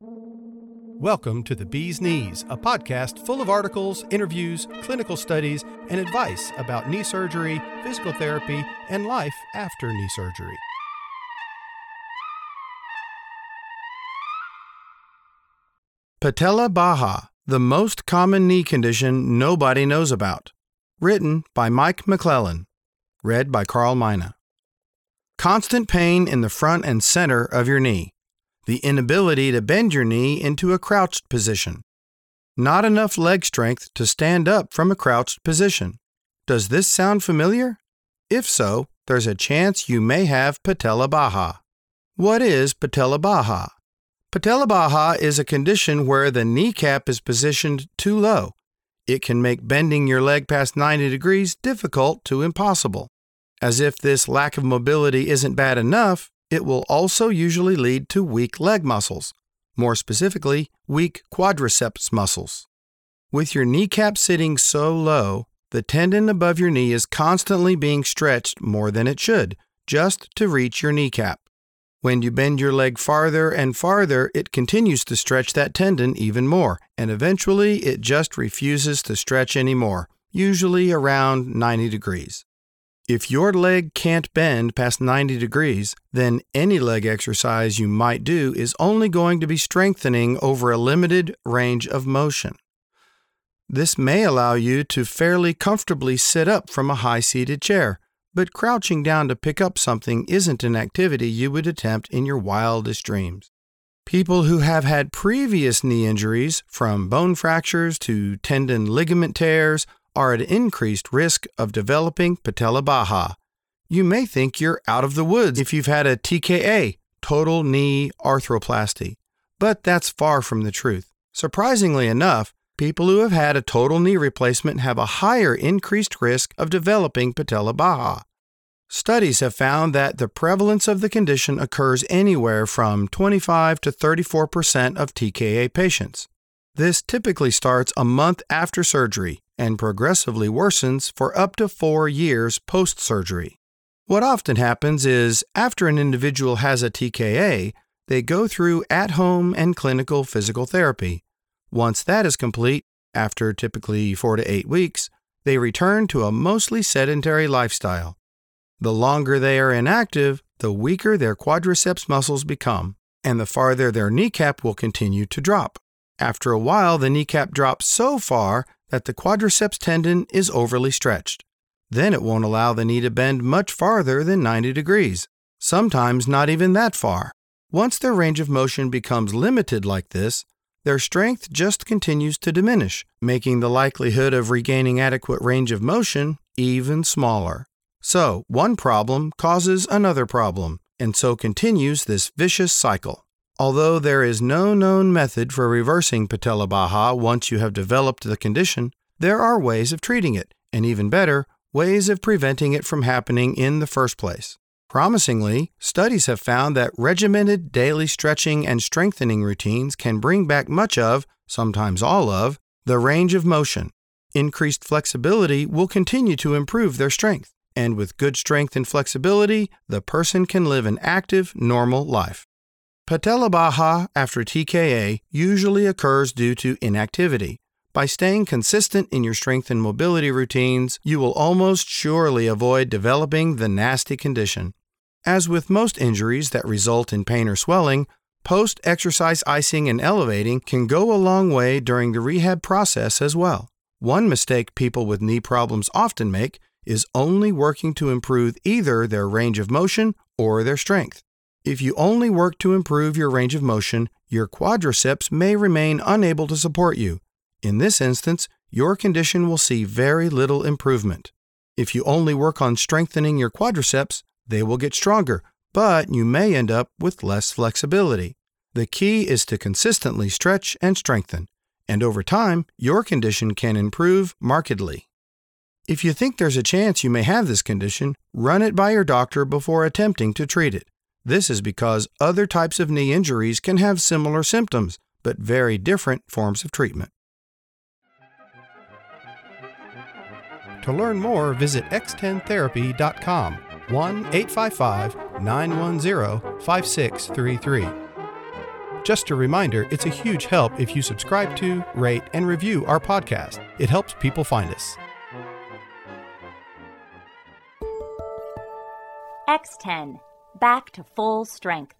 Welcome to The Bee's Knees, a podcast full of articles, interviews, clinical studies, and advice about knee surgery, physical therapy, and life after knee surgery. Patella Baja, the most common knee condition nobody knows about. Written by Mike McClellan. Read by Carl Mina. Constant pain in the front and center of your knee. The inability to bend your knee into a crouched position. Not enough leg strength to stand up from a crouched position. Does this sound familiar? If so, there's a chance you may have patella baja. What is patella baja? Patella baja is a condition where the kneecap is positioned too low. It can make bending your leg past 90 degrees difficult to impossible. As if this lack of mobility isn't bad enough, it will also usually lead to weak leg muscles, more specifically, weak quadriceps muscles. With your kneecap sitting so low, the tendon above your knee is constantly being stretched more than it should, just to reach your kneecap. When you bend your leg farther and farther, it continues to stretch that tendon even more, and eventually it just refuses to stretch anymore, usually around 90 degrees. If your leg can't bend past 90 degrees, then any leg exercise you might do is only going to be strengthening over a limited range of motion. This may allow you to fairly comfortably sit up from a high seated chair, but crouching down to pick up something isn't an activity you would attempt in your wildest dreams. People who have had previous knee injuries, from bone fractures to tendon ligament tears, are at increased risk of developing patella baja. You may think you're out of the woods if you've had a TKA, total knee arthroplasty, but that's far from the truth. Surprisingly enough, people who have had a total knee replacement have a higher increased risk of developing patella baja. Studies have found that the prevalence of the condition occurs anywhere from 25 to 34 percent of TKA patients. This typically starts a month after surgery and progressively worsens for up to four years post surgery. What often happens is, after an individual has a TKA, they go through at home and clinical physical therapy. Once that is complete, after typically four to eight weeks, they return to a mostly sedentary lifestyle. The longer they are inactive, the weaker their quadriceps muscles become, and the farther their kneecap will continue to drop. After a while, the kneecap drops so far that the quadriceps tendon is overly stretched. Then it won't allow the knee to bend much farther than 90 degrees, sometimes not even that far. Once their range of motion becomes limited like this, their strength just continues to diminish, making the likelihood of regaining adequate range of motion even smaller. So, one problem causes another problem, and so continues this vicious cycle. Although there is no known method for reversing patella baja once you have developed the condition, there are ways of treating it, and even better, ways of preventing it from happening in the first place. Promisingly, studies have found that regimented daily stretching and strengthening routines can bring back much of, sometimes all of, the range of motion. Increased flexibility will continue to improve their strength and with good strength and flexibility, the person can live an active, normal life. Patella baja after TKA usually occurs due to inactivity. By staying consistent in your strength and mobility routines, you will almost surely avoid developing the nasty condition. As with most injuries that result in pain or swelling, post exercise icing and elevating can go a long way during the rehab process as well. One mistake people with knee problems often make is only working to improve either their range of motion or their strength. If you only work to improve your range of motion, your quadriceps may remain unable to support you. In this instance, your condition will see very little improvement. If you only work on strengthening your quadriceps, they will get stronger, but you may end up with less flexibility. The key is to consistently stretch and strengthen, and over time, your condition can improve markedly. If you think there's a chance you may have this condition, run it by your doctor before attempting to treat it. This is because other types of knee injuries can have similar symptoms, but very different forms of treatment. To learn more, visit x10therapy.com 1 855 910 5633. Just a reminder it's a huge help if you subscribe to, rate, and review our podcast. It helps people find us. X10, back to full strength.